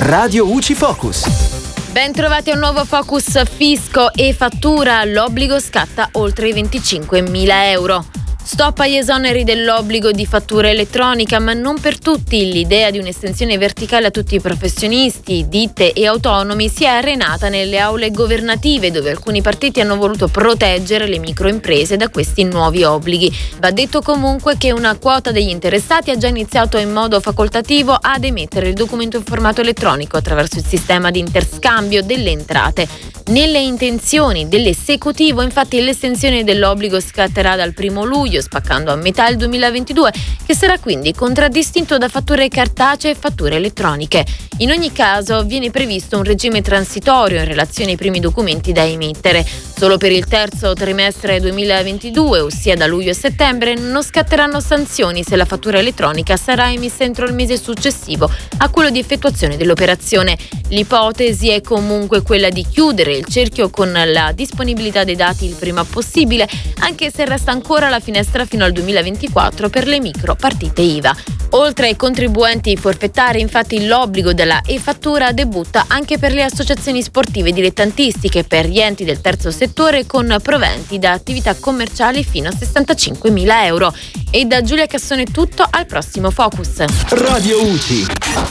Radio UCI Focus. Ben trovati a un nuovo Focus Fisco e fattura. L'obbligo scatta oltre i 25.000 euro. Stop agli esoneri dell'obbligo di fattura elettronica, ma non per tutti. L'idea di un'estensione verticale a tutti i professionisti, ditte e autonomi si è arenata nelle aule governative, dove alcuni partiti hanno voluto proteggere le microimprese da questi nuovi obblighi. Va detto comunque che una quota degli interessati ha già iniziato in modo facoltativo ad emettere il documento in formato elettronico attraverso il sistema di interscambio delle entrate. Nelle intenzioni dell'esecutivo, infatti, l'estensione dell'obbligo scatterà dal 1 luglio, spaccando a metà il 2022, che sarà quindi contraddistinto da fatture cartacee e fatture elettroniche. In ogni caso, viene previsto un regime transitorio in relazione ai primi documenti da emettere. Solo per il terzo trimestre 2022, ossia da luglio a settembre, non scatteranno sanzioni se la fattura elettronica sarà emessa entro il mese successivo a quello di effettuazione dell'operazione. L'ipotesi è comunque quella di chiudere il cerchio con la disponibilità dei dati il prima possibile, anche se resta ancora la finestra fino al 2024 per le micro partite IVA. Oltre ai contribuenti forfettari, infatti, l'obbligo della e-fattura debutta anche per le associazioni sportive dilettantistiche, per gli enti del terzo settore con proventi da attività commerciali fino a 65.000 euro. E da Giulia Cassone tutto, al prossimo Focus. Radio UCI.